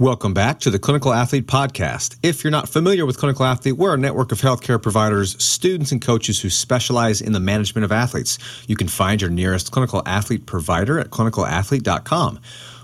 Welcome back to the Clinical Athlete Podcast. If you're not familiar with Clinical Athlete, we're a network of healthcare providers, students, and coaches who specialize in the management of athletes. You can find your nearest clinical athlete provider at clinicalathlete.com.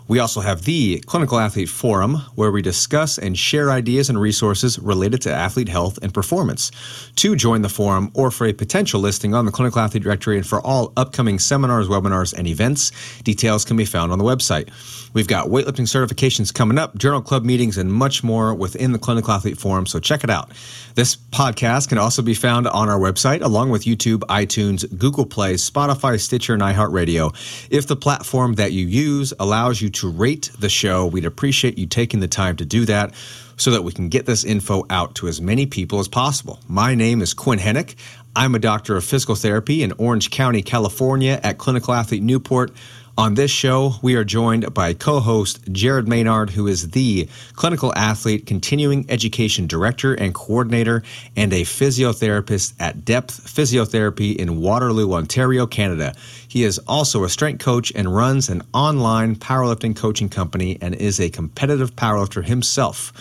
We also have the Clinical Athlete Forum, where we discuss and share ideas and resources related to athlete health and performance. To join the forum or for a potential listing on the Clinical Athlete Directory and for all upcoming seminars, webinars, and events, details can be found on the website. We've got weightlifting certifications coming up, journal club meetings, and much more within the Clinical Athlete Forum, so check it out. This podcast can also be found on our website, along with YouTube, iTunes, Google Play, Spotify, Stitcher, and iHeartRadio. If the platform that you use allows you to rate the show, we'd appreciate you taking the time to do that so that we can get this info out to as many people as possible. My name is Quinn Henoch. I'm a doctor of physical therapy in Orange County, California at Clinical Athlete Newport. On this show, we are joined by co host Jared Maynard, who is the clinical athlete, continuing education director and coordinator, and a physiotherapist at Depth Physiotherapy in Waterloo, Ontario, Canada. He is also a strength coach and runs an online powerlifting coaching company and is a competitive powerlifter himself.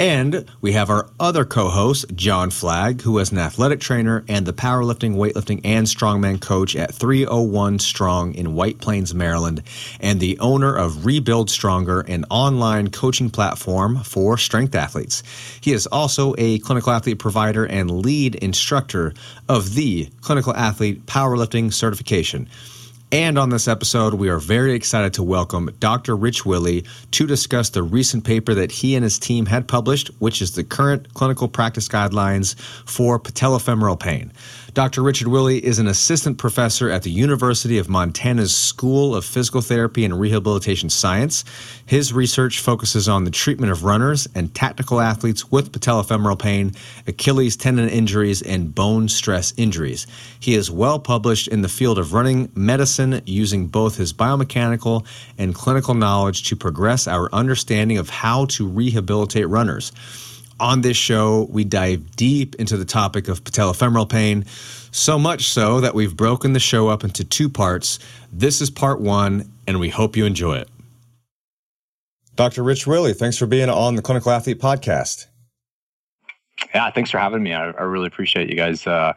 And we have our other co host, John Flagg, who is an athletic trainer and the powerlifting, weightlifting, and strongman coach at 301 Strong in White Plains, Maryland, and the owner of Rebuild Stronger, an online coaching platform for strength athletes. He is also a clinical athlete provider and lead instructor of the Clinical Athlete Powerlifting Certification. And on this episode, we are very excited to welcome Dr. Rich Willey to discuss the recent paper that he and his team had published, which is the current clinical practice guidelines for patellofemoral pain. Dr. Richard Willey is an assistant professor at the University of Montana's School of Physical Therapy and Rehabilitation Science. His research focuses on the treatment of runners and tactical athletes with patellofemoral pain, Achilles tendon injuries, and bone stress injuries. He is well published in the field of running medicine using both his biomechanical and clinical knowledge to progress our understanding of how to rehabilitate runners. On this show, we dive deep into the topic of patellofemoral pain, so much so that we've broken the show up into two parts. This is part one, and we hope you enjoy it. Dr. Rich Willey, thanks for being on the Clinical Athlete Podcast. Yeah, thanks for having me. I, I really appreciate you guys uh,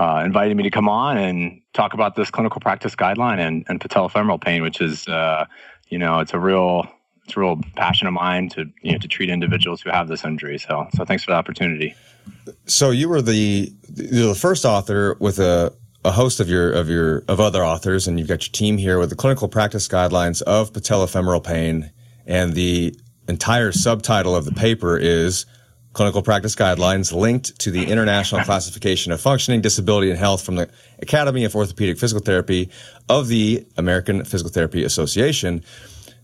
uh, inviting me to come on and talk about this clinical practice guideline and, and patellofemoral pain, which is, uh, you know, it's a real it's a real passion of mine to you know to treat individuals who have this injury. So so thanks for the opportunity. So you were the the first author with a a host of your of your of other authors, and you've got your team here with the clinical practice guidelines of patellofemoral pain, and the entire subtitle of the paper is clinical practice guidelines linked to the international classification of functioning disability and health from the academy of orthopedic physical therapy of the american physical therapy association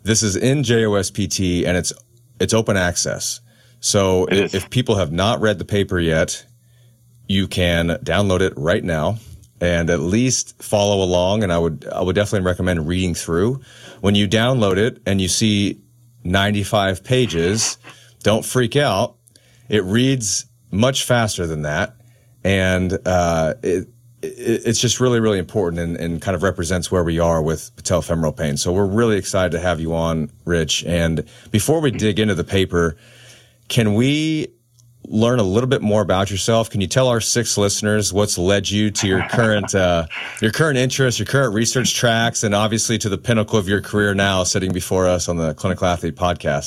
this is in JOSPT and it's it's open access. So if, if people have not read the paper yet, you can download it right now and at least follow along. And I would I would definitely recommend reading through. When you download it and you see 95 pages, don't freak out. It reads much faster than that, and uh, it, it's just really, really important and, and, kind of represents where we are with patellofemoral pain. So we're really excited to have you on, Rich. And before we dig into the paper, can we learn a little bit more about yourself? Can you tell our six listeners what's led you to your current uh, your current interests, your current research tracks, and obviously to the pinnacle of your career now, sitting before us on the Clinical Athlete Podcast?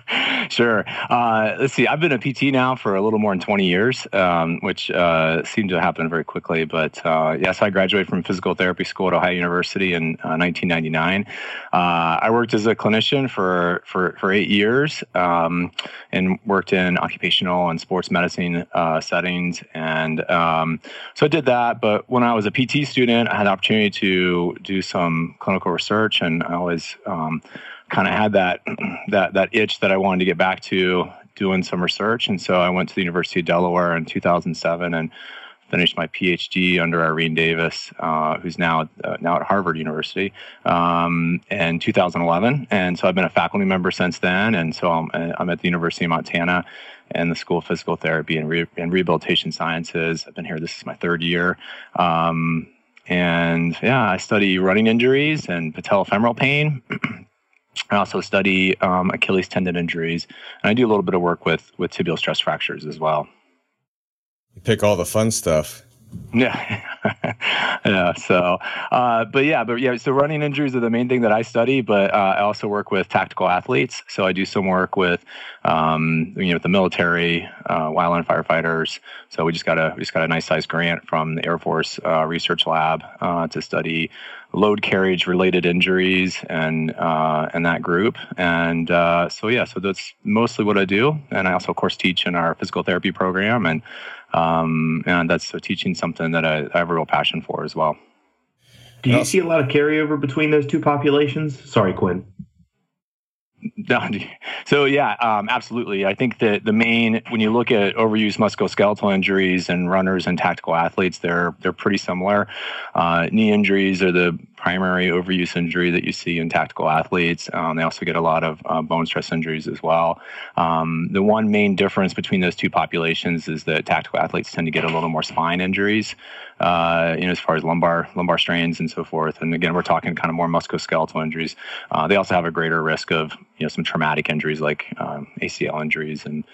sure. Uh, let's see. I've been a PT now for a little more than 20 years, um, which uh, seemed to happen very quickly. But uh, yes, I graduated from physical therapy school at Ohio University in 1999. Uh, uh, I worked as a clinician for for, for eight years um, and worked in occupational and sports medicine uh, settings. And um, so I did that. But when I was a PT student, I had the opportunity to do some clinical research, and I always um, kind of had that that that itch that I wanted to get back to doing some research, and so I went to the University of Delaware in 2007 and finished my PhD under Irene Davis, uh, who's now uh, now at Harvard University, um, in 2011. And so I've been a faculty member since then, and so I'm, I'm at the University of Montana and the School of Physical Therapy and, Re- and Rehabilitation Sciences. I've been here. This is my third year. Um, and yeah, I study running injuries and patellofemoral pain. I also study um, Achilles tendon injuries, and I do a little bit of work with with tibial stress fractures as well. Pick all the fun stuff. Yeah, yeah. So, uh, but yeah, but yeah. So running injuries are the main thing that I study, but uh, I also work with tactical athletes. So I do some work with, um, you know, with the military, uh, wildland firefighters. So we just got a we just got a nice size grant from the Air Force uh, Research Lab uh, to study load carriage related injuries and uh, and that group. And so yeah, so that's mostly what I do. And I also, of course, teach in our physical therapy program and um, and that's so teaching something that I, I have a real passion for as well. Do you see a lot of carryover between those two populations? Sorry, Quinn. So yeah, um, absolutely. I think that the main when you look at overuse musculoskeletal injuries and runners and tactical athletes, they're they're pretty similar. Uh, knee injuries are the primary overuse injury that you see in tactical athletes. Um, they also get a lot of uh, bone stress injuries as well. Um, the one main difference between those two populations is that tactical athletes tend to get a little more spine injuries, uh, you know, as far as lumbar lumbar strains and so forth. And again, we're talking kind of more musculoskeletal injuries. Uh, they also have a greater risk of you know some traumatic injuries like um, ACL injuries and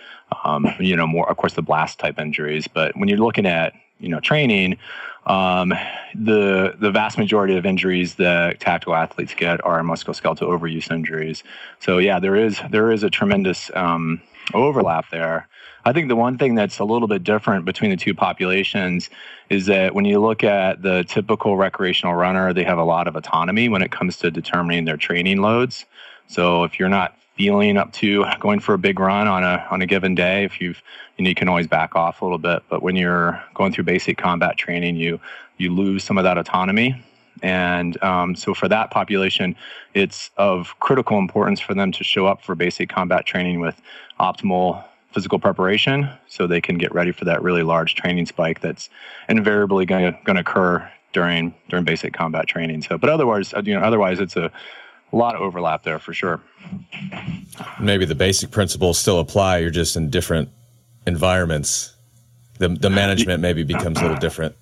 um, you know more, of course, the blast type injuries. But when you're looking at you know training um, the the vast majority of injuries that tactical athletes get are musculoskeletal overuse injuries. So yeah, there is there is a tremendous um, overlap there. I think the one thing that's a little bit different between the two populations is that when you look at the typical recreational runner, they have a lot of autonomy when it comes to determining their training loads. So if you're not feeling up to going for a big run on a on a given day, if you've you, know, you can always back off a little bit. But when you're going through basic combat training, you you lose some of that autonomy. And um, so for that population, it's of critical importance for them to show up for basic combat training with optimal physical preparation so they can get ready for that really large training spike that's invariably going to occur during during basic combat training. So, but otherwise, you know, otherwise it's a a lot of overlap there for sure. Maybe the basic principles still apply. You're just in different environments. The the management maybe becomes a little different.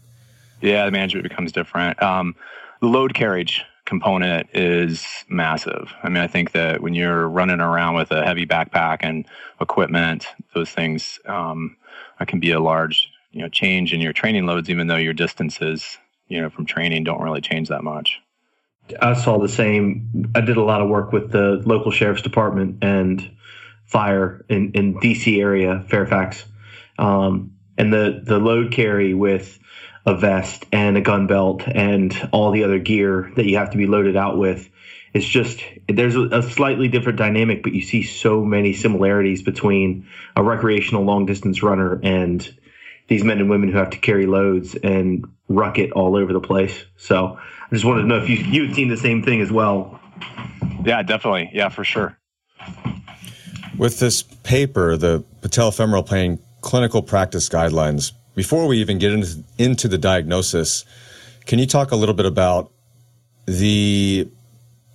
Yeah, the management becomes different. Um, the load carriage component is massive. I mean, I think that when you're running around with a heavy backpack and equipment, those things um, can be a large you know change in your training loads, even though your distances you know from training don't really change that much. I saw the same. I did a lot of work with the local sheriff's department and fire in, in DC area, Fairfax, um, and the the load carry with a vest and a gun belt and all the other gear that you have to be loaded out with. It's just there's a, a slightly different dynamic, but you see so many similarities between a recreational long distance runner and these men and women who have to carry loads and ruck it all over the place. So I just wanted to know if you you had seen the same thing as well. Yeah, definitely. Yeah, for sure. With this paper, the patellofemoral pain clinical practice guidelines, before we even get into, into the diagnosis, can you talk a little bit about the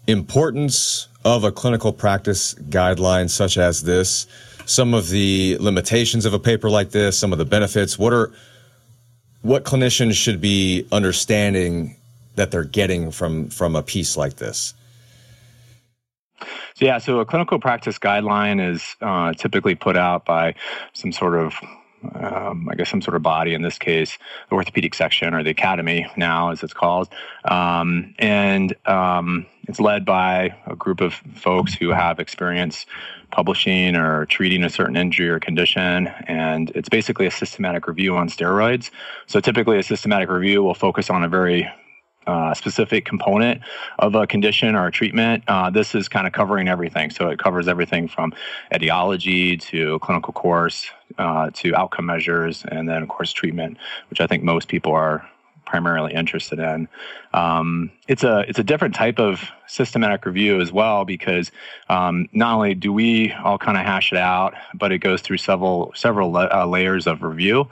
importance of a clinical practice guideline such as this, some of the limitations of a paper like this, some of the benefits? What are what clinicians should be understanding that they're getting from from a piece like this? So yeah, so a clinical practice guideline is uh, typically put out by some sort of um, I guess some sort of body, in this case, the orthopedic section or the academy now, as it's called. Um, and um, it's led by a group of folks who have experience publishing or treating a certain injury or condition. And it's basically a systematic review on steroids. So typically, a systematic review will focus on a very uh, specific component of a condition or a treatment, uh, this is kind of covering everything. So it covers everything from etiology to clinical course uh, to outcome measures, and then of course treatment, which I think most people are primarily interested in. Um, it's a it's a different type of systematic review as well because um, not only do we all kind of hash it out, but it goes through several several la- uh, layers of review.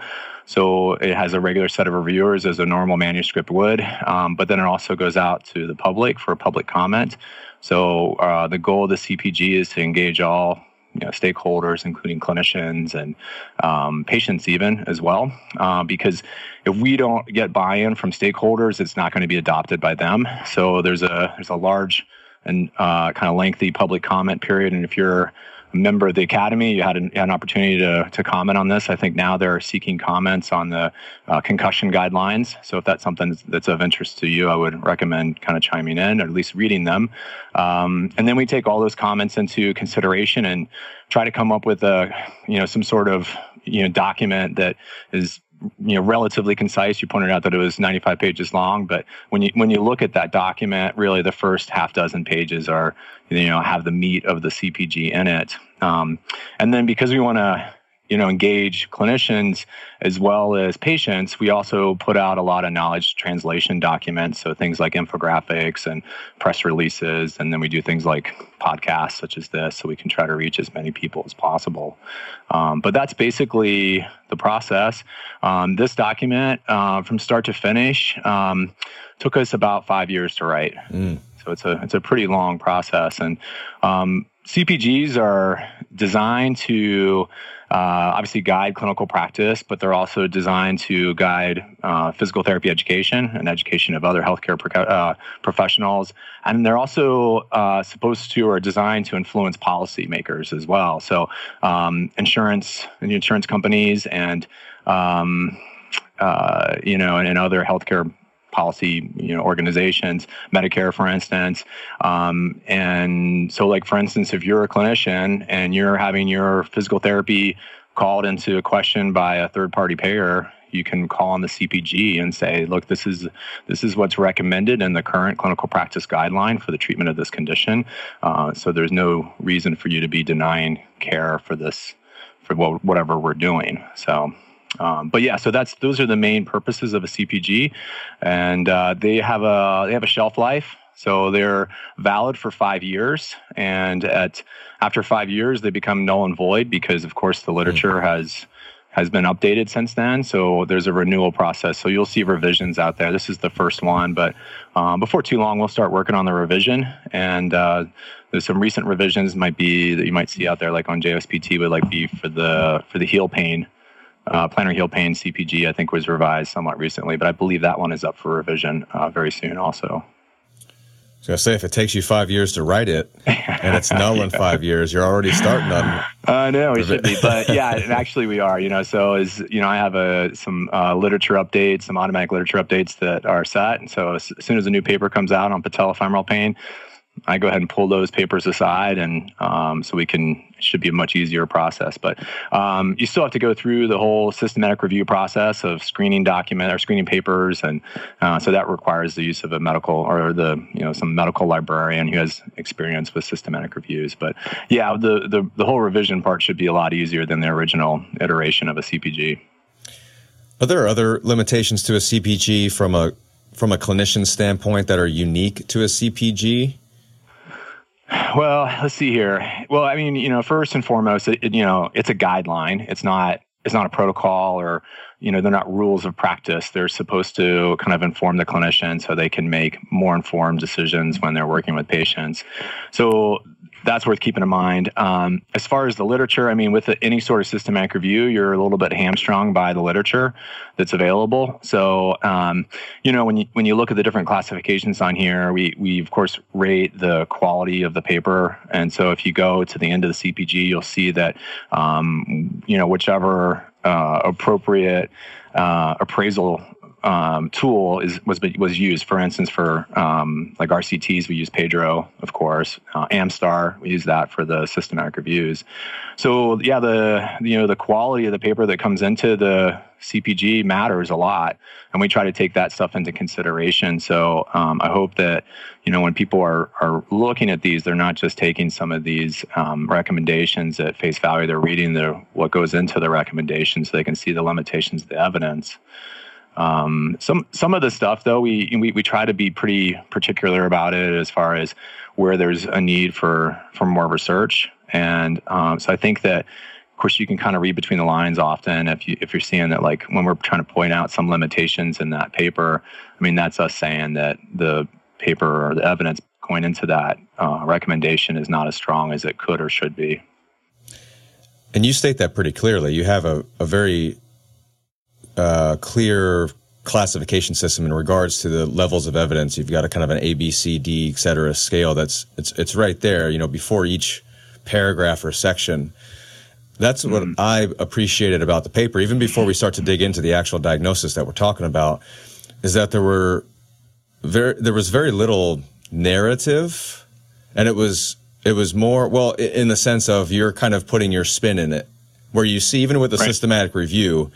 So it has a regular set of reviewers as a normal manuscript would, um, but then it also goes out to the public for public comment. So uh, the goal of the CPG is to engage all you know, stakeholders, including clinicians and um, patients, even as well. Uh, because if we don't get buy-in from stakeholders, it's not going to be adopted by them. So there's a there's a large and uh, kind of lengthy public comment period. And if you're member of the academy. You had an, an, opportunity to, to comment on this. I think now they're seeking comments on the uh, concussion guidelines. So if that's something that's of interest to you, I would recommend kind of chiming in or at least reading them. Um, and then we take all those comments into consideration and try to come up with a you know some sort of you know document that is you know relatively concise. You pointed out that it was 95 pages long, but when you when you look at that document, really the first half dozen pages are you know have the meat of the CPG in it. Um, and then because we want to you know engage clinicians as well as patients we also put out a lot of knowledge translation documents so things like infographics and press releases. And then we do things like podcasts such as this so we can try to reach as many people as possible. Um, but that's basically the process. Um, this document uh, from start to finish um, took us about five years to write. Mm. So it's a it's a pretty long process and um, cpgs are designed to uh, obviously guide clinical practice, but they're also designed to guide uh, physical therapy education and education of other healthcare pro- uh, professionals. And they're also uh, supposed to or designed to influence policymakers as well. So, um, insurance and insurance companies and um, uh, you know, and, and other healthcare policy you know organizations medicare for instance um, and so like for instance if you're a clinician and you're having your physical therapy called into a question by a third party payer you can call on the CPG and say, look, this is this is what's recommended in the current clinical practice guideline for the treatment of this condition. Uh, so there's no reason for you to be denying care for this for whatever we're doing. So um, but yeah, so that's those are the main purposes of a CPG, and uh, they have a they have a shelf life. So they're valid for five years, and at after five years, they become null and void because, of course, the literature mm-hmm. has has been updated since then. So there's a renewal process. So you'll see revisions out there. This is the first one, but um, before too long, we'll start working on the revision. And uh, there's some recent revisions might be that you might see out there, like on JSPT, would like be for the for the heel pain uh, plantar heel pain CPG, I think, was revised somewhat recently, but I believe that one is up for revision uh, very soon also. I was gonna say if it takes you five years to write it and it's null in five years, you're already starting on. I uh, know we should be, but yeah, and actually we are. You know, so as you know, I have a some uh, literature updates, some automatic literature updates that are set, and so as, as soon as a new paper comes out on patellofemoral pain, I go ahead and pull those papers aside, and um, so we can should be a much easier process. But um, you still have to go through the whole systematic review process of screening document or screening papers, and uh, so that requires the use of a medical or the you know some medical librarian who has experience with systematic reviews. But yeah, the the, the whole revision part should be a lot easier than the original iteration of a CPG. Are there other limitations to a CPG from a from a clinician standpoint that are unique to a CPG? Well, let's see here. Well, I mean, you know, first and foremost, it, you know, it's a guideline. It's not it's not a protocol or you know they're not rules of practice they're supposed to kind of inform the clinician so they can make more informed decisions when they're working with patients so that's worth keeping in mind. Um, as far as the literature, I mean, with any sort of systematic review, you're a little bit hamstrung by the literature that's available. So, um, you know, when you when you look at the different classifications on here, we we of course rate the quality of the paper, and so if you go to the end of the CPG, you'll see that um, you know whichever uh, appropriate uh, appraisal um, tool is was was used. For instance, for um, like RCTs, we use Pedro, of course. Uh, Amstar, we use that for the systematic reviews. So yeah, the you know the quality of the paper that comes into the CPG matters a lot, and we try to take that stuff into consideration. So um, I hope that you know when people are are looking at these, they're not just taking some of these um, recommendations at face value. They're reading the what goes into the recommendations, so they can see the limitations of the evidence. Um, some some of the stuff though we, we we try to be pretty particular about it as far as where there's a need for for more research, and um, so I think that of course you can kind of read between the lines often if you if you're seeing that like when we're trying to point out some limitations in that paper, I mean that's us saying that the paper or the evidence going into that uh, recommendation is not as strong as it could or should be. And you state that pretty clearly. You have a, a very uh, clear classification system in regards to the levels of evidence. You've got a kind of an A, B, C, D, et cetera scale. That's it's it's right there. You know, before each paragraph or section. That's what mm. I appreciated about the paper, even before we start to dig into the actual diagnosis that we're talking about, is that there were very there was very little narrative, and it was it was more well in the sense of you're kind of putting your spin in it, where you see even with a right. systematic review,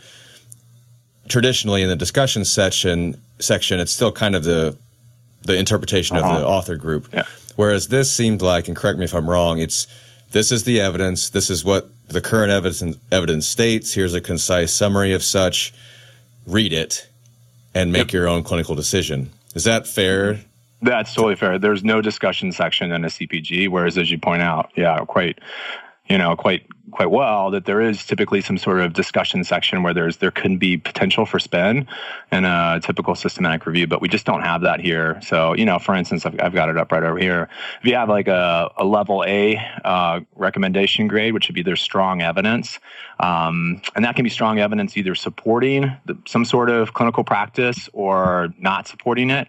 traditionally in the discussion section section, it's still kind of the the interpretation uh-huh. of the uh-huh. author group. Yeah. Whereas this seemed like, and correct me if I'm wrong, it's this is the evidence. This is what the current evidence evidence states. Here's a concise summary of such. Read it and make yep. your own clinical decision. Is that fair? That's totally fair. There's no discussion section in a CPG, whereas as you point out, yeah, quite you know quite quite well that there is typically some sort of discussion section where there's there can be potential for spin in a typical systematic review but we just don't have that here. So you know for instance i've, I've got it up right over here. If you have like a, a level a uh, recommendation grade which would be their strong evidence um, and that can be strong evidence either supporting the, some sort of clinical practice or not supporting it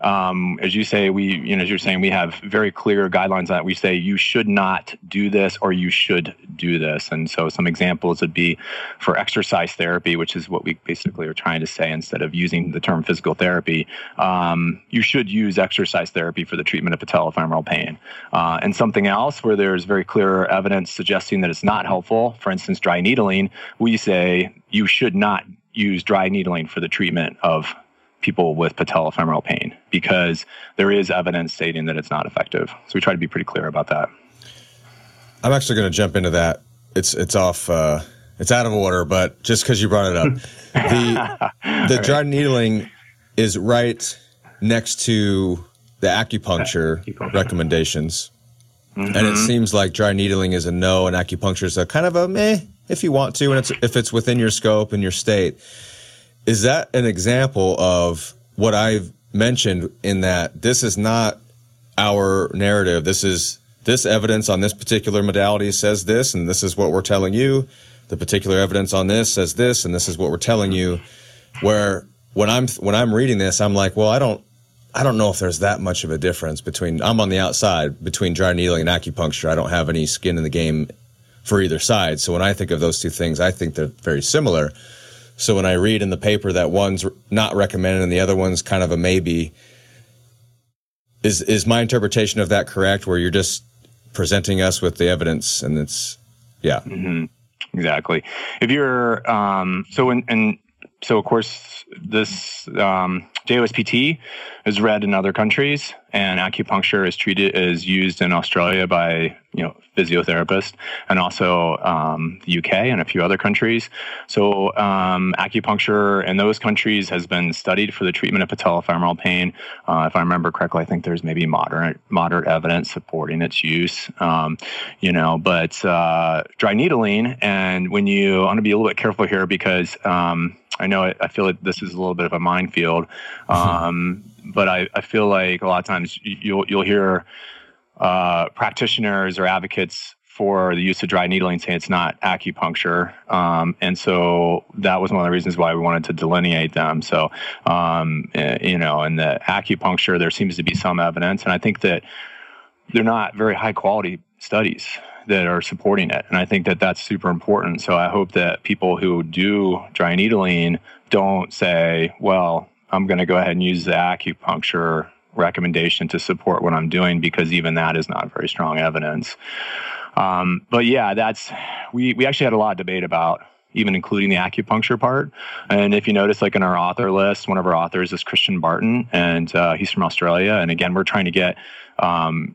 um, as you say, we, you know, as you're saying, we have very clear guidelines that we say you should not do this or you should do this. And so some examples would be for exercise therapy, which is what we basically are trying to say instead of using the term physical therapy. Um, you should use exercise therapy for the treatment of patellofemoral pain. Uh, and something else where there's very clear evidence suggesting that it's not helpful, for instance, dry needling, we say you should not use dry needling for the treatment of people with patellofemoral pain because there is evidence stating that it's not effective. So we try to be pretty clear about that. I'm actually going to jump into that. It's it's off. Uh, it's out of order, but just because you brought it up, the the dry needling is right next to the acupuncture, acupuncture. recommendations. Mm-hmm. And it seems like dry needling is a no, and acupuncture is a kind of a meh if you want to, and it's if it's within your scope and your state. Is that an example of what I've mentioned in that this is not our narrative? This is this evidence on this particular modality says this, and this is what we're telling you. The particular evidence on this says this, and this is what we're telling you. Where when I'm when I'm reading this, I'm like, well, I don't I don't know if there's that much of a difference between I'm on the outside between dry needling and acupuncture. I don't have any skin in the game for either side. So when I think of those two things, I think they're very similar. So when I read in the paper that one's not recommended and the other one's kind of a maybe, is is my interpretation of that correct? Where you're just presenting us with the evidence and it's yeah, mm-hmm. exactly. If you're um, so in, and so of course this um, JOSPT is read in other countries, and acupuncture is treated is used in Australia by you know physiotherapists, and also um, the UK and a few other countries. So um, acupuncture in those countries has been studied for the treatment of patellofemoral pain. Uh, if I remember correctly, I think there's maybe moderate moderate evidence supporting its use. Um, you know, but uh, dry needling, and when you want to be a little bit careful here because um, I know I, I, feel like this is a little bit of a minefield, um, but I, I, feel like a lot of times you'll you'll hear uh, practitioners or advocates for the use of dry needling say it's not acupuncture, um, and so that was one of the reasons why we wanted to delineate them. So um, eh, you know, in the acupuncture, there seems to be some evidence, and I think that they're not very high quality studies that are supporting it. And I think that that's super important. So I hope that people who do dry needling don't say, well, I'm going to go ahead and use the acupuncture recommendation to support what I'm doing because even that is not very strong evidence. Um, but yeah, that's we we actually had a lot of debate about even including the acupuncture part. And if you notice, like in our author list, one of our authors is Christian Barton, and uh, he's from Australia. And again, we're trying to get um,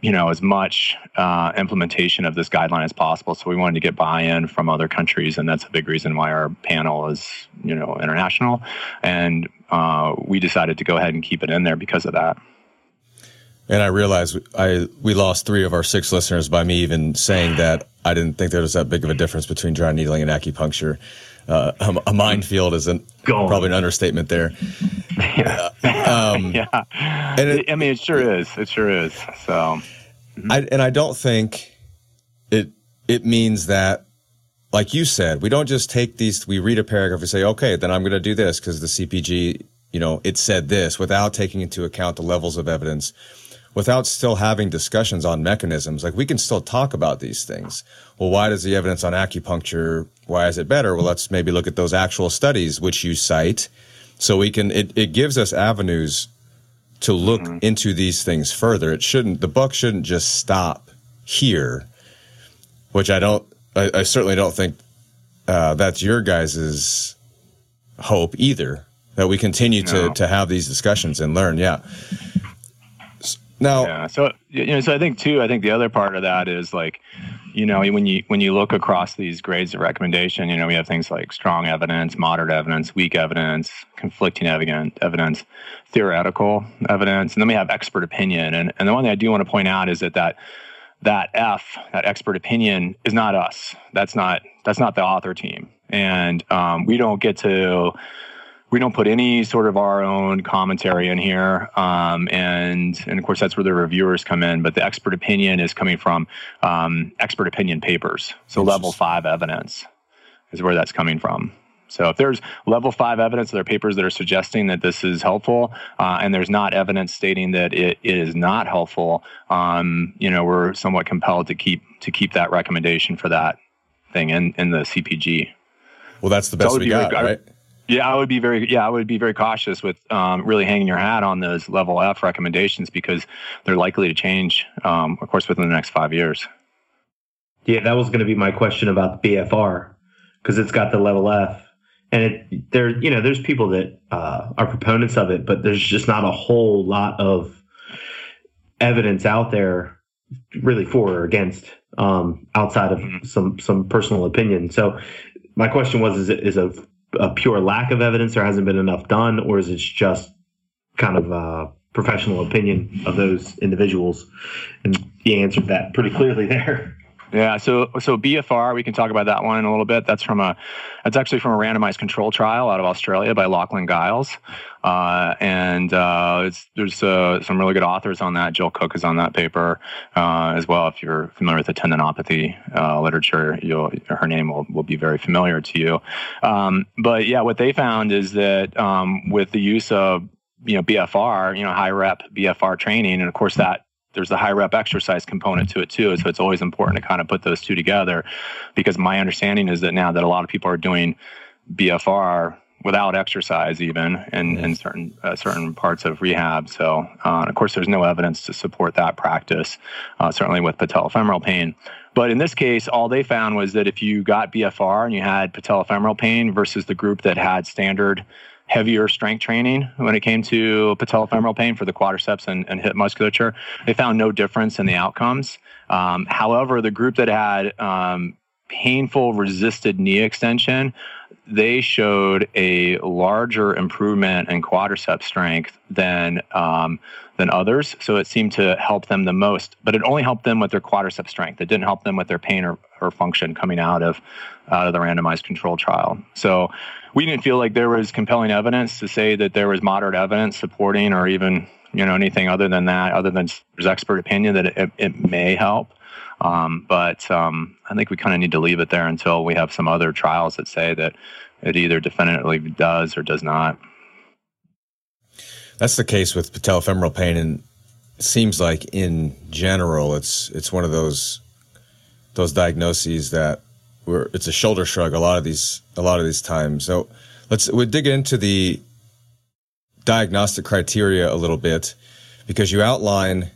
you know as much uh, implementation of this guideline as possible. So we wanted to get buy-in from other countries, and that's a big reason why our panel is you know international. And uh, we decided to go ahead and keep it in there because of that. And I realized I we lost three of our six listeners by me even saying that I didn't think there was that big of a difference between dry needling and acupuncture. Uh, a, a, minefield is an, probably an understatement there. Yeah. Uh, um, yeah. And it, I mean, it sure is. It sure is. So, I, and I don't think it it means that like you said, we don't just take these, we read a paragraph and say, okay, then I'm going to do this because the CPG, you know, it said this without taking into account the levels of evidence, without still having discussions on mechanisms. Like we can still talk about these things. Well, why does the evidence on acupuncture, why is it better? Well, let's maybe look at those actual studies which you cite. So we can, it, it gives us avenues to look mm-hmm. into these things further. It shouldn't, the buck shouldn't just stop here, which I don't, I, I certainly don't think uh, that's your guys's hope either. That we continue no. to to have these discussions and learn. Yeah. Now, yeah. So you know, so I think too. I think the other part of that is like, you know, when you when you look across these grades of recommendation, you know, we have things like strong evidence, moderate evidence, weak evidence, conflicting evidence, evidence, theoretical evidence, and then we have expert opinion. And and the one thing I do want to point out is that that that F, that expert opinion, is not us. That's not that's not the author team, and um, we don't get to we don't put any sort of our own commentary in here, um, and and of course that's where the reviewers come in. But the expert opinion is coming from um, expert opinion papers, so level five evidence is where that's coming from. So if there's level five evidence, there are papers that are suggesting that this is helpful, uh, and there's not evidence stating that it is not helpful. Um, you know, we're somewhat compelled to keep to keep that recommendation for that thing in in the CPG. Well, that's the best so we got, right? Yeah, I would be very yeah, I would be very cautious with um, really hanging your hat on those level F recommendations because they're likely to change, um, of course, within the next five years. Yeah, that was going to be my question about the BFR because it's got the level F and it there you know there's people that uh, are proponents of it but there's just not a whole lot of evidence out there really for or against um, outside of mm-hmm. some some personal opinion so my question was is it is a, a pure lack of evidence there hasn't been enough done or is it just kind of a professional opinion of those individuals? And he answered that pretty clearly there yeah, so so BFR, we can talk about that one in a little bit. That's from a, that's actually from a randomized control trial out of Australia by Lachlan Giles, uh, and uh, there's uh, some really good authors on that. Jill Cook is on that paper uh, as well. If you're familiar with the tendinopathy uh, literature, her name will will be very familiar to you. Um, but yeah, what they found is that um, with the use of you know BFR, you know high rep BFR training, and of course that there's the high rep exercise component to it too. So it's always important to kind of put those two together because my understanding is that now that a lot of people are doing BFR without exercise even in, in certain uh, certain parts of rehab. So uh, of course there's no evidence to support that practice, uh, certainly with patellofemoral pain. But in this case, all they found was that if you got BFR and you had patellofemoral pain versus the group that had standard heavier strength training when it came to patellofemoral pain for the quadriceps and, and hip musculature. They found no difference in the outcomes. Um, however, the group that had um, painful resisted knee extension, they showed a larger improvement in quadricep strength than um, than others. So it seemed to help them the most, but it only helped them with their quadricep strength. It didn't help them with their pain or, or function coming out of out of the randomized control trial. So we didn't feel like there was compelling evidence to say that there was moderate evidence supporting or even you know anything other than that other than there's expert opinion that it, it may help um, but um, i think we kind of need to leave it there until we have some other trials that say that it either definitively does or does not that's the case with patellofemoral pain and it seems like in general it's it's one of those those diagnoses that we're, it's a shoulder shrug a lot of these a lot of these times. So let's we dig into the diagnostic criteria a little bit because you outline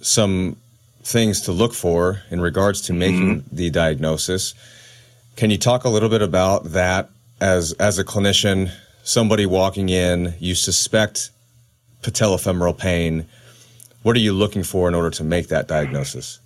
some things to look for in regards to making mm-hmm. the diagnosis. Can you talk a little bit about that as as a clinician, somebody walking in, you suspect patellofemoral pain. What are you looking for in order to make that diagnosis?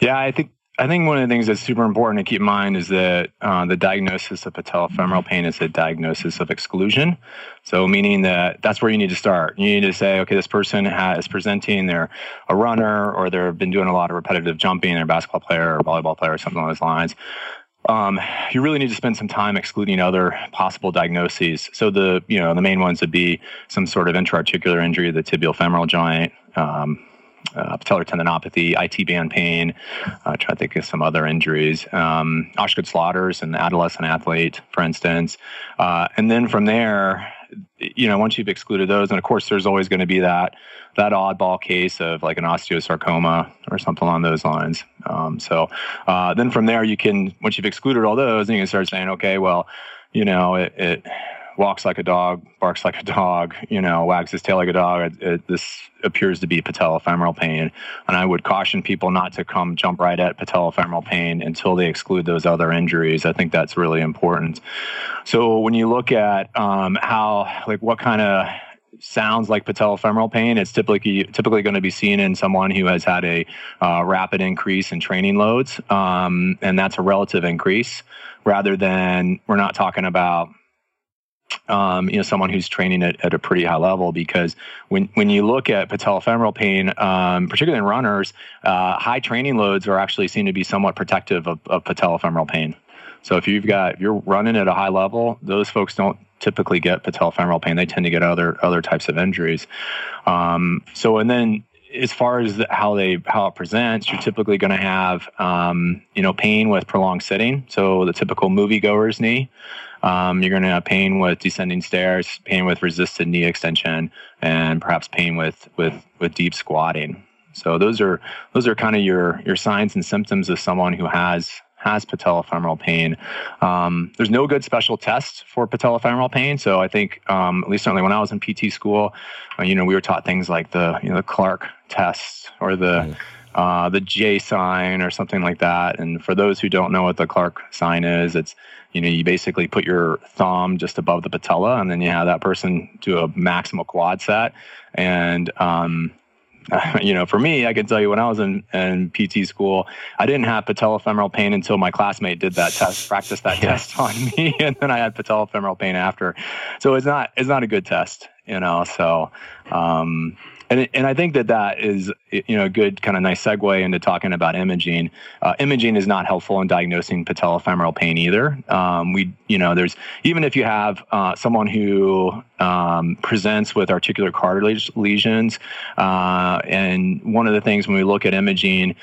Yeah, I think I think one of the things that's super important to keep in mind is that uh, the diagnosis of patellofemoral pain is a diagnosis of exclusion. So, meaning that that's where you need to start. You need to say, okay, this person is presenting, they're a runner, or they've been doing a lot of repetitive jumping, they're a basketball player or volleyball player or something along those lines. Um, you really need to spend some time excluding other possible diagnoses. So the you know the main ones would be some sort of intra-articular injury of the tibial femoral joint, um, uh, patellar tendinopathy, IT band pain. Uh, try to think of some other injuries. Um, Osgood-Schlatter's, an adolescent athlete, for instance. Uh, and then from there, you know, once you've excluded those, and of course, there's always going to be that that oddball case of like an osteosarcoma or something along those lines. Um, so uh, then from there, you can once you've excluded all those, then you can start saying, okay, well, you know, it, it walks like a dog, barks like a dog, you know, wags his tail like a dog. It, it, this appears to be patellofemoral pain. And I would caution people not to come jump right at patellofemoral pain until they exclude those other injuries. I think that's really important. So when you look at um, how, like, what kind of sounds like patellofemoral pain, it's typically typically going to be seen in someone who has had a uh, rapid increase in training loads, um, and that's a relative increase, rather than we're not talking about um, you know, someone who's training at, at a pretty high level because when, when you look at patellofemoral pain, um, particularly in runners, uh, high training loads are actually seen to be somewhat protective of, of patellofemoral pain. So if you've got if you're running at a high level, those folks don't typically get patellofemoral pain. They tend to get other other types of injuries. Um, so and then as far as how they how it presents, you're typically going to have um, you know pain with prolonged sitting. So the typical moviegoer's knee. Um, you're going to have pain with descending stairs, pain with resisted knee extension, and perhaps pain with with with deep squatting. So those are those are kind of your your signs and symptoms of someone who has has patellofemoral pain. Um, there's no good special test for patellofemoral pain. So I think, um, at least certainly when I was in PT school, uh, you know, we were taught things like the you know the Clark test or the mm. uh, the J sign or something like that. And for those who don't know what the Clark sign is, it's you know, you basically put your thumb just above the patella, and then you have that person do a maximal quad set. And um, you know, for me, I can tell you when I was in, in PT school, I didn't have patellofemoral pain until my classmate did that test, practiced that yeah. test on me, and then I had patellofemoral pain after. So it's not it's not a good test, you know. So um, and and I think that that is you know a good kind of nice segue into talking about imaging. Uh, imaging is not helpful in diagnosing patellofemoral pain either. Um, we you know there's even if you have uh, someone who um, presents with articular cartilage lesions, uh, and one of the things when we look at imaging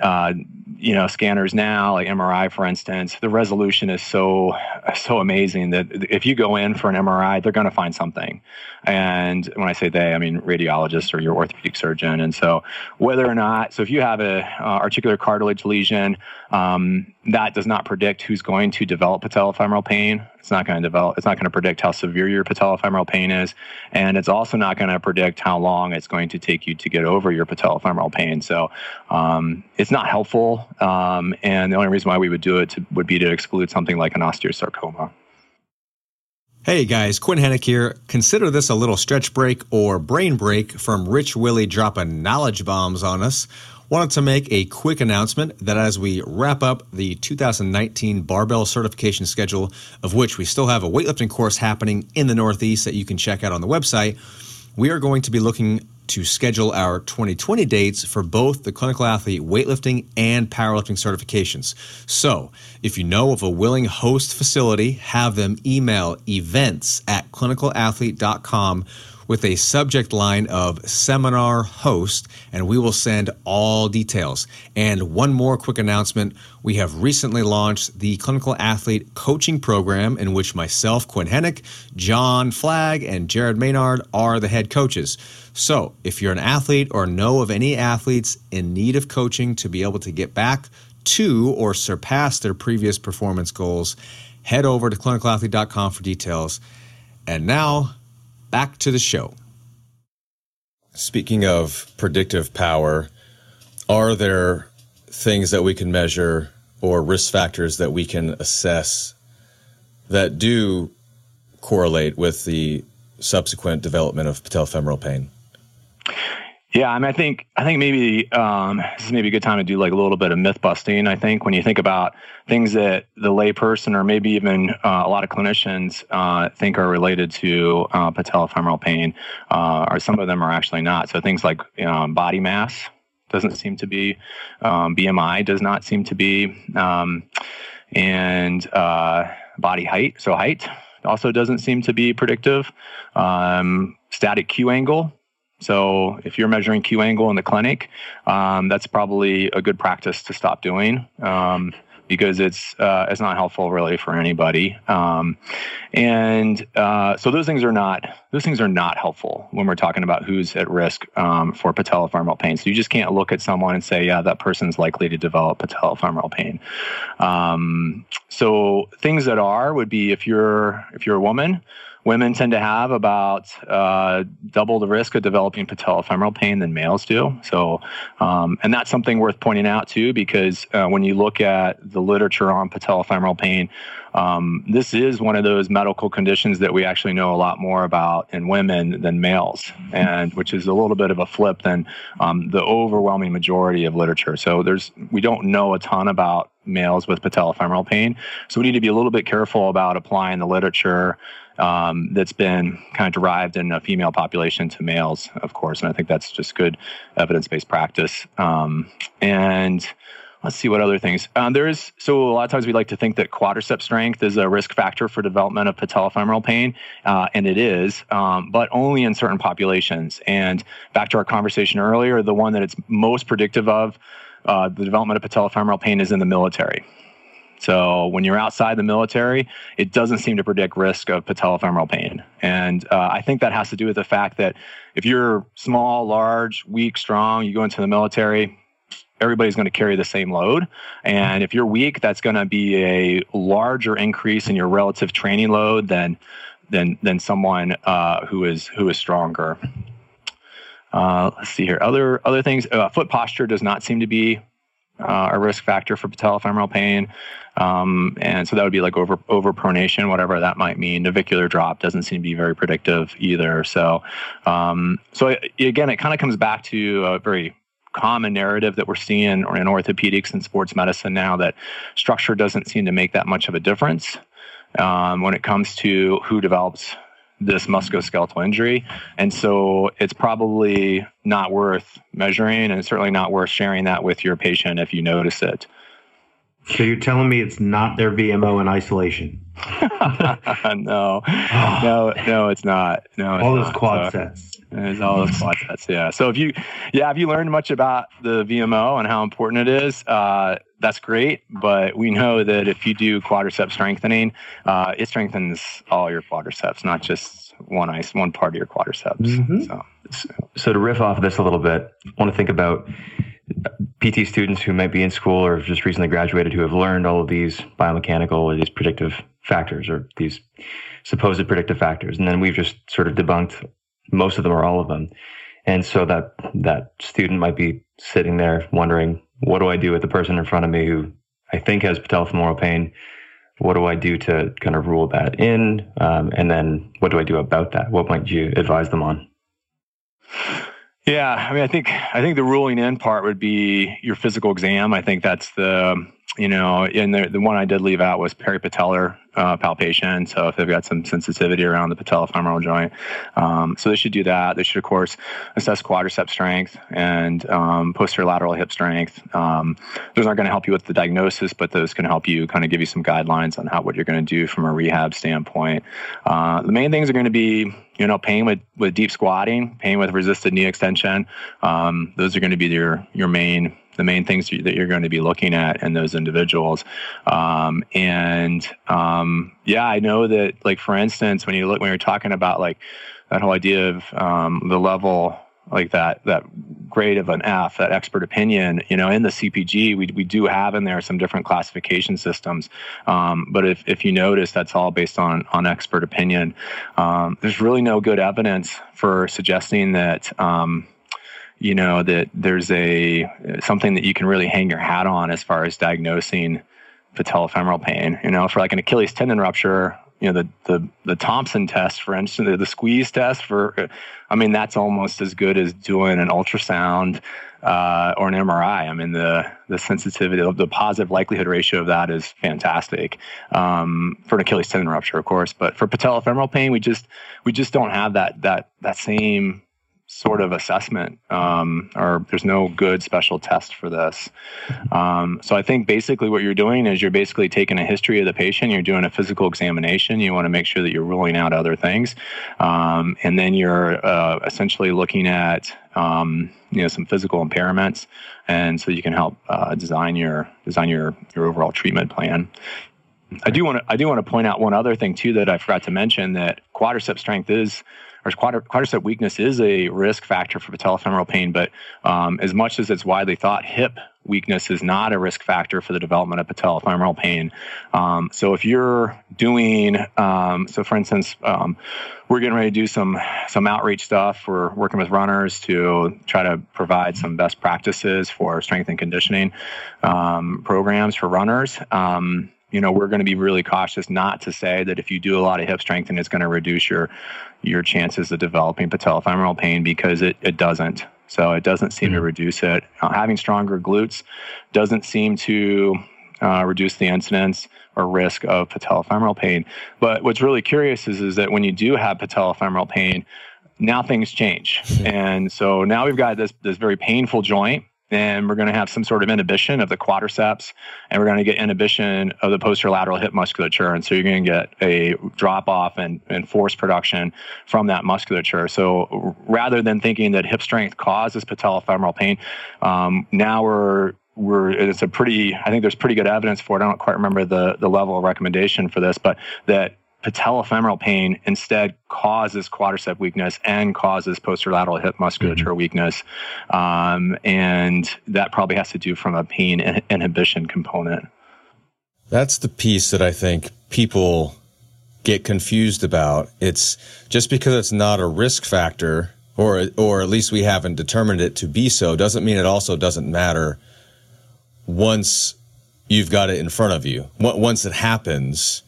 uh, you know scanners now like mri for instance the resolution is so so amazing that if you go in for an mri they're going to find something. And when i say they i mean radiologist or your orthopedic surgeon. And so whether or not so if you have a uh, articular cartilage lesion um, that does not predict who's going to develop patellofemoral pain it's not going to develop it's not going to predict how severe your patellofemoral pain is and it's also not going to predict how long it's going to take you to get over your patellofemoral pain so um, it's not helpful um, and the only reason why we would do it to, would be to exclude something like an osteosarcoma. Hey guys, Quinn Henoch here. Consider this a little stretch break or brain break from Rich Willey dropping knowledge bombs on us. Wanted to make a quick announcement that as we wrap up the 2019 barbell certification schedule, of which we still have a weightlifting course happening in the Northeast that you can check out on the website, we are going to be looking to schedule our 2020 dates for both the clinical athlete weightlifting and powerlifting certifications. So, if you know of a willing host facility, have them email events at clinicalathlete.com with a subject line of seminar host, and we will send all details. And one more quick announcement we have recently launched the Clinical Athlete Coaching Program, in which myself, Quinn Henoch, John Flagg, and Jared Maynard are the head coaches. So, if you're an athlete or know of any athletes in need of coaching to be able to get back to or surpass their previous performance goals, head over to clinicalathlete.com for details. And now, back to the show. Speaking of predictive power, are there things that we can measure or risk factors that we can assess that do correlate with the subsequent development of patellofemoral pain? Yeah, I mean, I think I think maybe um, this is maybe a good time to do like a little bit of myth busting. I think when you think about things that the layperson or maybe even uh, a lot of clinicians uh, think are related to uh, patellofemoral pain, uh, or some of them are actually not. So things like um, body mass doesn't seem to be, um, BMI does not seem to be, um, and uh, body height. So height also doesn't seem to be predictive. Um, static Q angle So if you're measuring Q angle in the clinic, um, that's probably a good practice to stop doing. Um, because it's uh, it's not helpful really for anybody. Um, and uh, so those things are not those things are not helpful when we're talking about who's at risk um, for patellofemoral pain. So you just can't look at someone and say, yeah, that person's likely to develop patellofemoral pain. Um, so things that are would be if you're if you're a woman women tend to have about uh, double the risk of developing patellofemoral pain than males do. So, um, and that's something worth pointing out too, because uh, when you look at the literature on patellofemoral pain, um, this is one of those medical conditions that we actually know a lot more about in women than males, and which is a little bit of a flip than um, the overwhelming majority of literature. So there's we don't know a ton about males with patellofemoral pain, so we need to be a little bit careful about applying the literature um, that's been kind of derived in a female population to males, of course. And I think that's just good evidence based practice. Um, and let's see what other things. Um, there is, so a lot of times we like to think that quadricep strength is a risk factor for development of patellofemoral pain, uh, and it is, um, but only in certain populations. And back to our conversation earlier, the one that it's most predictive of uh, the development of patellofemoral pain is in the military. So when you're outside the military, it doesn't seem to predict risk of patellofemoral pain. And uh, I think that has to do with the fact that if you're small, large, weak, strong, you go into the military, everybody's going to carry the same load. And if you're weak, that's going to be a larger increase in your relative training load than than than someone uh, who is who is stronger. Uh, let's see here. Other other things. Uh, foot posture does not seem to be uh, a risk factor for patellofemoral pain. Um, and so that would be like over overpronation, whatever that might mean. Navicular drop doesn't seem to be very predictive either. So, um, so again, it kind of comes back to a very common narrative that we're seeing in orthopedics and sports medicine now that structure doesn't seem to make that much of a difference um, when it comes to who develops this musculoskeletal injury. And so it's probably not worth measuring and it's certainly not worth sharing that with your patient if you notice it. So you're telling me it's not their VMO in isolation? no, no, no, it's not. No, it's all those quad so, sets. It's all those sets. Yeah. So if you, yeah, if you learned much about the VMO and how important it is, uh, that's great. But we know that if you do quadricep strengthening, uh, it strengthens all your quadriceps, not just one ice, one part of your quadriceps. Mm-hmm. So, so to riff off of this a little bit, I want to think about PT students who might be in school or just recently graduated who have learned all of these biomechanical or these predictive factors or these supposed predictive factors. And then we've just sort of debunked most of them or all of them. And so that that student might be sitting there wondering, what do I do with the person in front of me who I think has patellofemoral pain? What do I do to kind of rule that in? Um, and then what do I do about that? What might you advise them on? Yeah, I mean, I think I think the ruling in part would be your physical exam. I think that's the you know, and the, the one I did leave out was peripatellar uh, palpation. So if they've got some sensitivity around the patellofemoral joint, um, so they should do that. They should, of course, assess quadricep strength and um, posterior lateral hip strength. Um, those aren't going to help you with the diagnosis, but those can help you kind of give you some guidelines on how what you're going to do from a rehab standpoint. Uh, the main things are going to be you know, pain with, with deep squatting, pain with resisted knee extension. Um, those are going to be your your main the main things that you're going to be looking at in those individuals. Um, and um, yeah, I know that, like for instance, when you look when you're talking about like that whole idea of um, the level like that that grade of an F, that expert opinion, you know, in the CPG, we, we do have in there some different classification systems. Um, but if, if you notice, that's all based on on expert opinion. Um, there's really no good evidence for suggesting that um, you know that there's a something that you can really hang your hat on as far as diagnosing patellofemoral pain. You know, for like an Achilles tendon rupture, you know the the the Thompson test, for instance, the, the squeeze test for, I mean, that's almost as good as doing an ultrasound uh, or an MRI. I mean, the the sensitivity, the positive likelihood ratio of that is fantastic um, for an Achilles tendon rupture, of course. But for patellofemoral pain, we just we just don't have that that that same sort of assessment, um, or there's no good special test for this. Um, so I think basically what you're doing is you're basically taking a history of the patient, you're doing a physical examination, you want to make sure that you're ruling out other things, um, and then you're uh, essentially looking at um, you know some physical impairments, and so you can help uh, design your design your your overall treatment plan. I do want to I do want to point out one other thing too that I forgot to mention that quadricep strength is or quadricep weakness is a risk factor for patellofemoral pain, but um, as much as it's widely thought, hip weakness is not a risk factor for the development of patellofemoral pain. Um, so if you're doing, um, so for instance, um, we're getting ready to do some some outreach stuff. We're working with runners to try to provide some best practices for strength and conditioning um, programs for runners. You know, we're going to be really cautious not to say that if you do a lot of hip strengthening, it's going to reduce your your chances of developing patellofemoral pain because it, it doesn't. So it doesn't seem mm-hmm. to reduce it. Uh, having stronger glutes doesn't seem to uh, reduce the incidence or risk of patellofemoral pain. But what's really curious is, is that when you do have patellofemoral pain, now things change. and so now we've got this, this very painful joint and we're going to have some sort of inhibition of the quadriceps and we're going to get inhibition of the posterolateral hip musculature and so you're going to get a drop off and, and force production from that musculature. So rather than thinking that hip strength causes patellofemoral pain um, now we're we're it's a pretty i think there's pretty good evidence for it. I don't quite remember the the level of recommendation for this but that patellofemoral pain instead causes quadricep weakness and causes posterolateral hip musculature mm-hmm. weakness. Um, and that probably has to do from a pain in- inhibition component. That's the piece that I think people get confused about. It's just because it's not a risk factor, or or at least we haven't determined it to be so, doesn't mean it also doesn't matter once you've got it in front of you. Once it happens,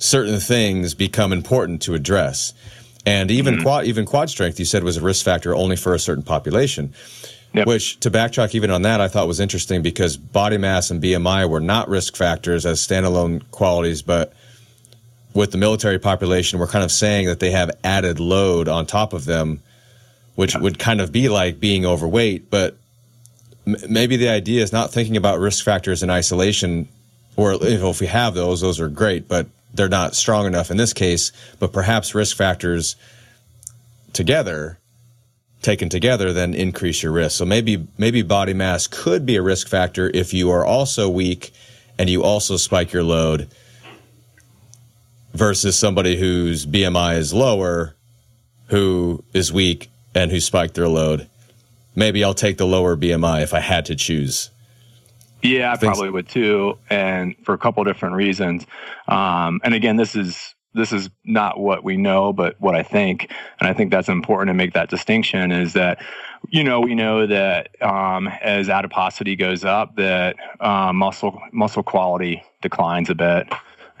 certain things become important to address. And even mm-hmm. quad, even quad strength, you said was a risk factor only for a certain population. Yep. Which, to backtrack even on that, I thought was interesting because body mass and BMI were not risk factors as standalone qualities, but with the military population, we're kind of saying that they have added load on top of them, which would kind of be like being overweight. But m- maybe the idea is not thinking about risk factors in isolation, or if we have those, those are great. But they're not strong enough in this case, but perhaps risk factors together, taken together, then increase your risk. So maybe maybe body mass could be a risk factor if you are also weak and you also spike your load versus somebody whose BMI is lower, who is weak and who spiked their load. Maybe I'll take the lower BMI if I had to choose. Yeah, I probably would too, and for a couple different reasons. Um, and again, this is this is not what we know, but what I think, and I think that's important to make that distinction. Is that you know we know that um, as adiposity goes up, that uh, muscle muscle quality declines a bit.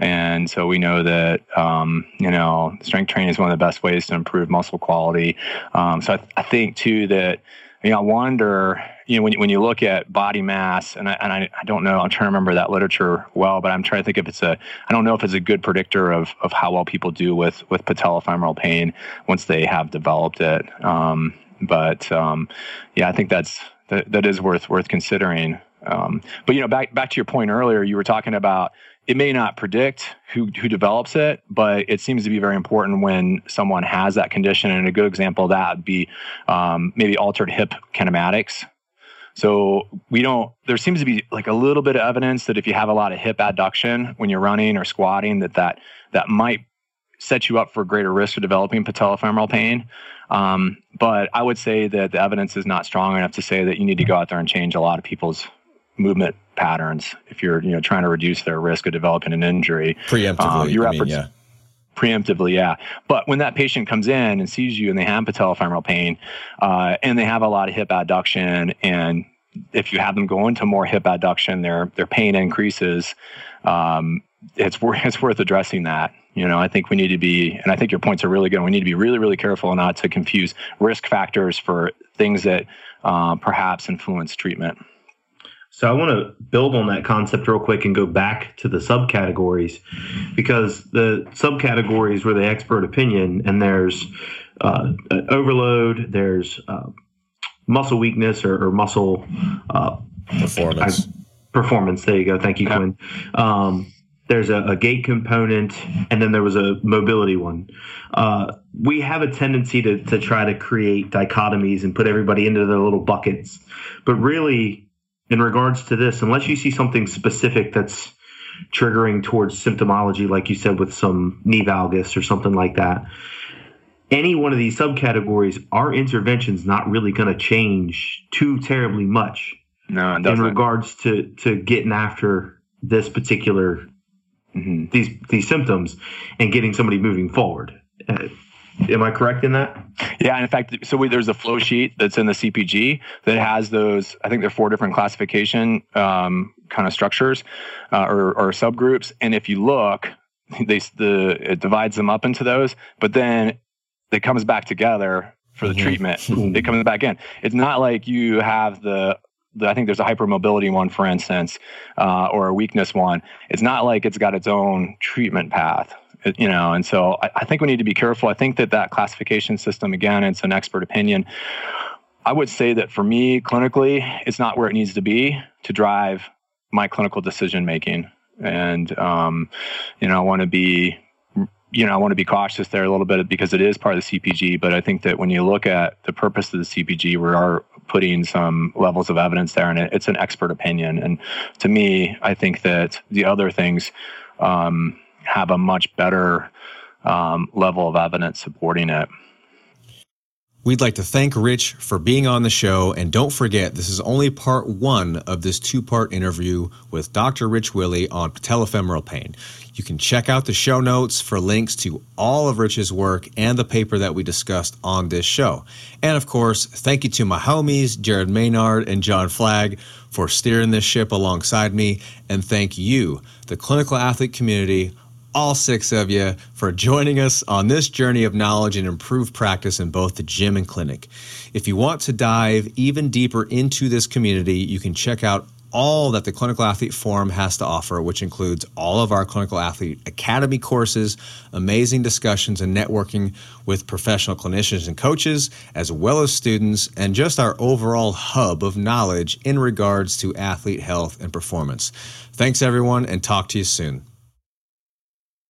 And so we know that, um, you know, strength training is one of the best ways to improve muscle quality. Um, so I, th- I, think too that, you know, I wonder, you know, when, when you look at body mass, and I, and I, I don't know, I'm trying to remember that literature well, but I'm trying to think if it's a, I don't know if it's a good predictor of, of how well people do with, with patellofemoral pain once they have developed it. Um, but um, yeah, I think that's, that, that is worth, worth considering. Um, but, you know, back, back to your point earlier, you were talking about it may not predict who who develops it, but it seems to be very important when someone has that condition. And a good example of that would be um, maybe altered hip kinematics. So we don't. There seems to be like a little bit of evidence that if you have a lot of hip adduction when you're running or squatting, that that that might set you up for greater risk of developing patellofemoral pain. Um, but I would say that the evidence is not strong enough to say that you need to go out there and change a lot of people's movement patterns if you're you know trying to reduce their risk of developing an injury preemptively. Um, your efforts, mean, yeah. Preemptively, yeah. But when that patient comes in and sees you and they have patellofemoral pain, uh, and they have a lot of hip adduction, and if you have them go into more hip adduction, their their pain increases. Um, it's worth it's worth addressing that. You know, I think we need to be, and I think your points are really good. We need to be really, really careful not to confuse risk factors for things that uh, perhaps influence treatment. So I want to build on that concept real quick and go back to the subcategories because the subcategories were the expert opinion and there's uh, overload. There's uh, muscle weakness or, or muscle uh, performance. I, performance. There you go. Thank you, Quinn. Um, there's a, a, gait component, and then there was a mobility one. Uh, we have a tendency to, to try to create dichotomies and put everybody into their little buckets. But really, in regards to this, unless you see something specific that's triggering towards symptomology, like you said, with some knee valgus or something like that, any one of these subcategories, our intervention's not really going to change too terribly much. No, in regards to to getting after this particular mm-hmm. these these symptoms and getting somebody moving forward. Uh, am I correct in that? Yeah, and in fact, so we, there's a flow sheet that's in the CPG that has those. I think there are four different classification um, kind of structures uh, or, or subgroups, and if you look, they the it divides them up into those, but then it comes back together for the mm-hmm. treatment. it comes back in. It's not like you have the I think there's a hypermobility one, for instance, uh, or a weakness one. It's not like it's got its own treatment path, you know. And so I, I think we need to be careful. I think that that classification system, again, it's an expert opinion. I would say that for me, clinically, it's not where it needs to be to drive my clinical decision making. And um, you know, I want to be you know, I want to be cautious there a little bit because it is part of the CPG. But I think that when you look at the purpose of the CPG, we are putting some levels of evidence there, and it's an expert opinion. And to me, I think that the other things um, have a much better um, level of evidence supporting it. We'd like to thank Rich for being on the show. And don't forget, this is only part one of this two part interview with Dr. Rich Willey on patellofemoral pain. You can check out the show notes for links to all of Rich's work and the paper that we discussed on this show. And of course, thank you to my homies, Jared Maynard and John Flagg, for steering this ship alongside me. And thank you, the clinical athlete community, all six of you, for joining us on this journey of knowledge and improved practice in both the gym and clinic. If you want to dive even deeper into this community, you can check out all that the Clinical Athlete Forum has to offer, which includes all of our Clinical Athlete Academy courses, amazing discussions and networking with professional clinicians and coaches, as well as students, and just our overall hub of knowledge in regards to athlete health and performance. Thanks, everyone, and talk to you soon.